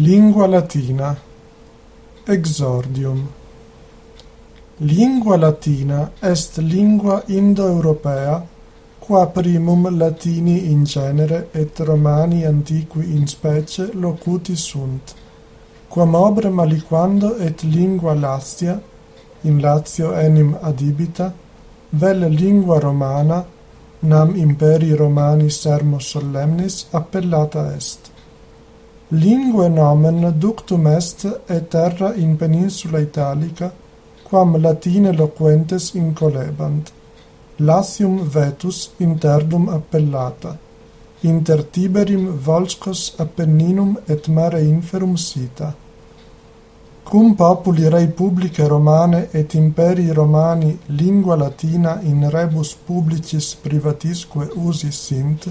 Lingua latina. Exordium. Lingua latina est lingua indoeuropea, qua primum latini in genere et romani antiqui in specie locuti sunt, quam obre maliquando et lingua Lastia, in Lazio enim adibita, vel lingua romana, nam imperi romani sermo solemnis appellata est. Lingue nomen ductum est aeterra in peninsula italica, quam Latine loquentes incolebant. Latium vetus interdum appellata. Inter Tiberim Volscos Appenninum et mare inferum sita. Cum populi rei publice Romane et imperi Romani lingua Latina in rebus publicis privatisque usis sint,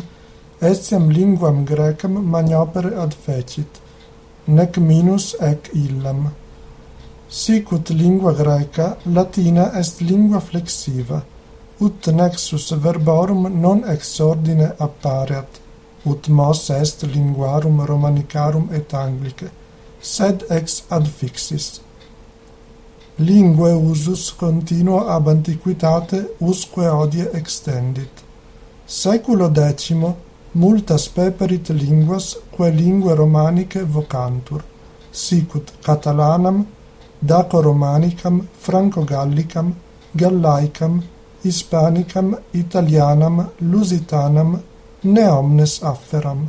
etiam linguam grecam maniopere adfecit, nec minus ec illam. Sicut lingua greca, latina est lingua flexiva, ut nexus verborum non ex ordine appareat, ut mos est linguarum romanicarum et anglice, sed ex adfixis. Lingue usus continuo ab antiquitate usque odie extendit. Seculo decimo, multas peperit linguas quae lingue romanice vocantur, sicut catalanam, daco-romanicam, franco-gallicam, gallaicam, hispanicam, italianam, lusitanam, ne omnes afferam.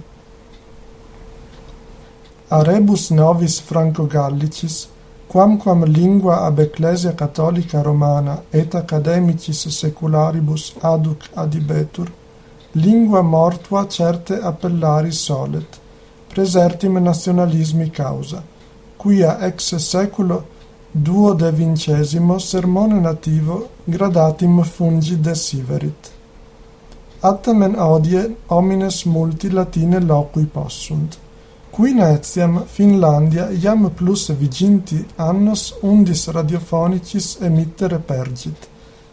A rebus novis franco-gallicis, quamquam lingua ab ecclesia catholica romana et academicis secularibus aduc adibetur, lingua mortua certe appellari solet, presertim nationalismi causa, quia ex seculo duo de vincesimo sermone nativo gradatim fungi desiverit. Attamen odie homines multi latine loqui possunt. Qui etiam Finlandia iam plus viginti annos undis radiophonicis emittere pergit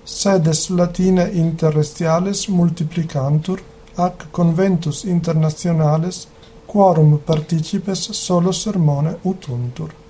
sedes latine interestiales multiplicantur, ac conventus internationales, quorum participes solo sermone utuntur.